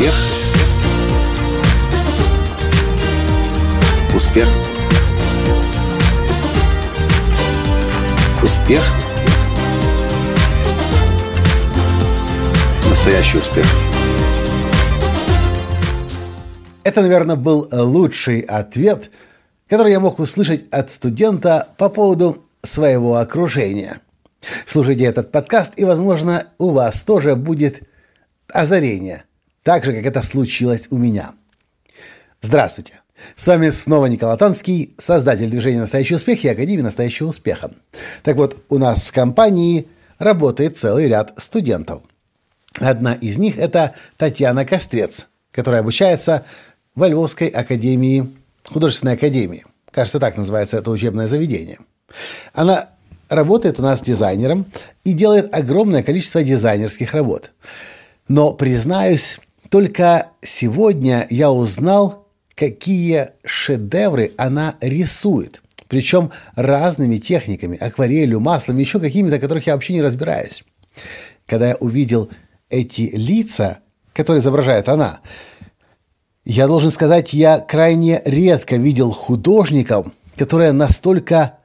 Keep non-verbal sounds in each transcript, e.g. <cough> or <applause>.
Успех. Успех. Успех. Настоящий успех. Это, наверное, был лучший ответ, который я мог услышать от студента по поводу своего окружения. Слушайте этот подкаст, и, возможно, у вас тоже будет озарение, так же, как это случилось у меня. Здравствуйте! С вами снова Николай Танский, создатель движения «Настоящий успех» и Академии «Настоящего успеха». Так вот, у нас в компании работает целый ряд студентов. Одна из них – это Татьяна Кострец, которая обучается во Львовской академии, художественной академии. Кажется, так называется это учебное заведение. Она работает у нас дизайнером и делает огромное количество дизайнерских работ. Но, признаюсь, только сегодня я узнал, какие шедевры она рисует. Причем разными техниками, акварелью, маслом, еще какими-то, которых я вообще не разбираюсь. Когда я увидел эти лица, которые изображает она, я должен сказать, я крайне редко видел художников, которые настолько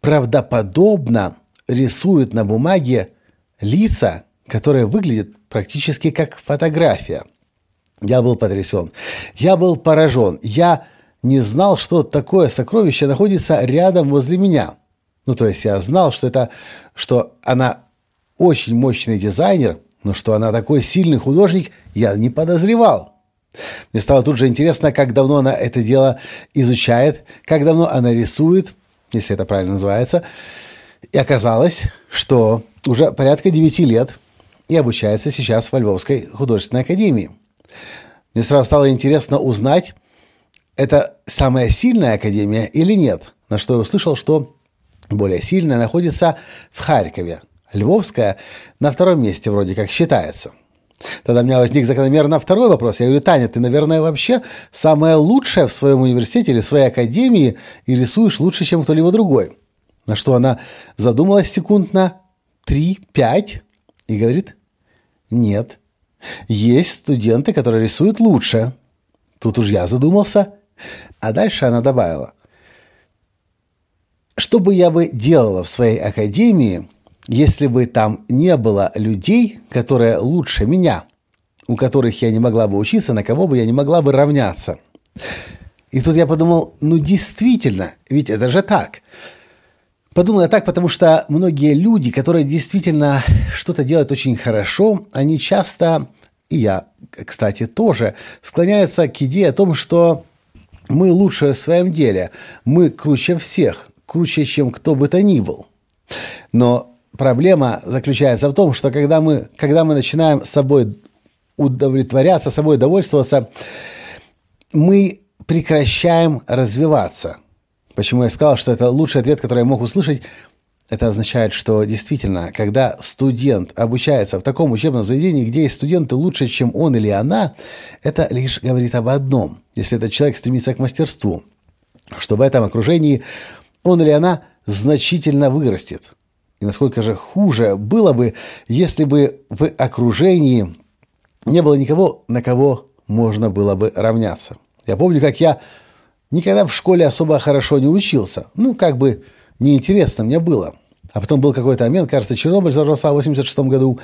правдоподобно рисуют на бумаге лица, которые выглядят практически как фотография. Я был потрясен. Я был поражен. Я не знал, что такое сокровище находится рядом возле меня. Ну, то есть я знал, что это, что она очень мощный дизайнер, но что она такой сильный художник, я не подозревал. Мне стало тут же интересно, как давно она это дело изучает, как давно она рисует, если это правильно называется. И оказалось, что уже порядка 9 лет и обучается сейчас во Львовской художественной академии. Мне сразу стало интересно узнать, это самая сильная академия или нет, на что я услышал, что более сильная находится в Харькове. Львовская на втором месте вроде как считается. Тогда у меня возник закономерно второй вопрос. Я говорю, Таня, ты, наверное, вообще самая лучшая в своем университете или в своей академии и рисуешь лучше, чем кто-либо другой. На что она задумалась секунд на 3-5 и говорит, нет, есть студенты, которые рисуют лучше. Тут уж я задумался. А дальше она добавила, что бы я бы делала в своей академии, если бы там не было людей, которые лучше меня, у которых я не могла бы учиться, на кого бы я не могла бы равняться. И тут я подумал, ну действительно, ведь это же так. Подумал я так, потому что многие люди, которые действительно что-то делают очень хорошо, они часто, и я, кстати, тоже, склоняются к идее о том, что мы лучше в своем деле, мы круче всех, круче, чем кто бы то ни был. Но проблема заключается в том, что когда мы, когда мы начинаем собой удовлетворяться, собой довольствоваться, мы прекращаем развиваться – Почему я сказал, что это лучший ответ, который я мог услышать? Это означает, что действительно, когда студент обучается в таком учебном заведении, где есть студенты лучше, чем он или она, это лишь говорит об одном. Если этот человек стремится к мастерству, что в этом окружении он или она значительно вырастет. И насколько же хуже было бы, если бы в окружении не было никого, на кого можно было бы равняться. Я помню, как я Никогда в школе особо хорошо не учился. Ну, как бы неинтересно мне было. А потом был какой-то момент, кажется, Чернобыль взорвался в 86 году.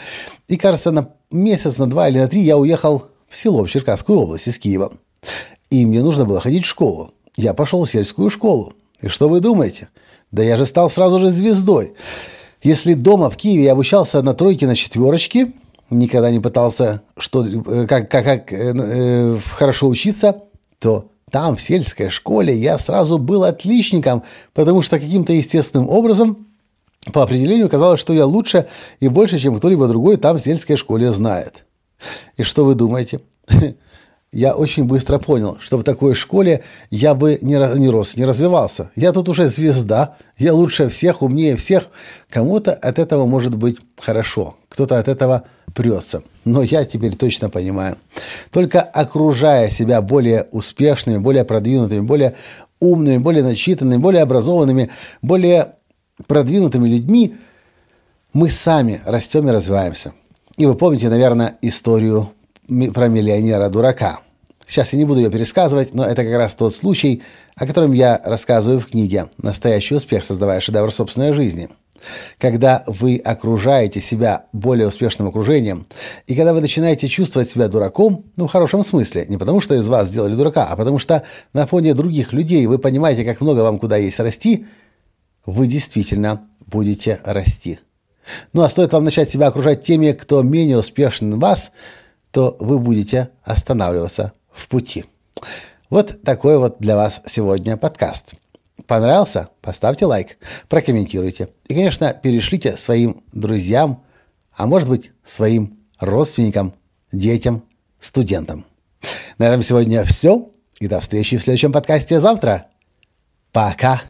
И, кажется, на месяц, на два или на три я уехал в село, в Черкасскую область из Киева. И мне нужно было ходить в школу. Я пошел в сельскую школу. И что вы думаете? Да я же стал сразу же звездой. Если дома в Киеве я обучался на тройке, на четверочке, никогда не пытался что, э, как, как, как э, э, хорошо учиться, то там, в сельской школе, я сразу был отличником, потому что каким-то естественным образом по определению казалось, что я лучше и больше, чем кто-либо другой там в сельской школе знает. И что вы думаете? <laughs> Я очень быстро понял, что в такой школе я бы не, не рос, не развивался. Я тут уже звезда, я лучше всех, умнее всех. Кому-то от этого может быть хорошо, кто-то от этого прется. Но я теперь точно понимаю. Только окружая себя более успешными, более продвинутыми, более умными, более начитанными, более образованными, более продвинутыми людьми, мы сами растем и развиваемся. И вы помните, наверное, историю про миллионера-дурака. Сейчас я не буду ее пересказывать, но это как раз тот случай, о котором я рассказываю в книге «Настоящий успех, создавая шедевр собственной жизни». Когда вы окружаете себя более успешным окружением, и когда вы начинаете чувствовать себя дураком, ну, в хорошем смысле, не потому что из вас сделали дурака, а потому что на фоне других людей вы понимаете, как много вам куда есть расти, вы действительно будете расти. Ну, а стоит вам начать себя окружать теми, кто менее успешен вас, то вы будете останавливаться в пути. Вот такой вот для вас сегодня подкаст. Понравился? Поставьте лайк, прокомментируйте. И, конечно, перешлите своим друзьям, а может быть, своим родственникам, детям, студентам. На этом сегодня все. И до встречи в следующем подкасте завтра. Пока.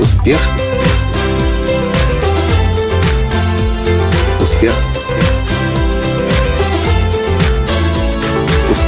Успех. Успех.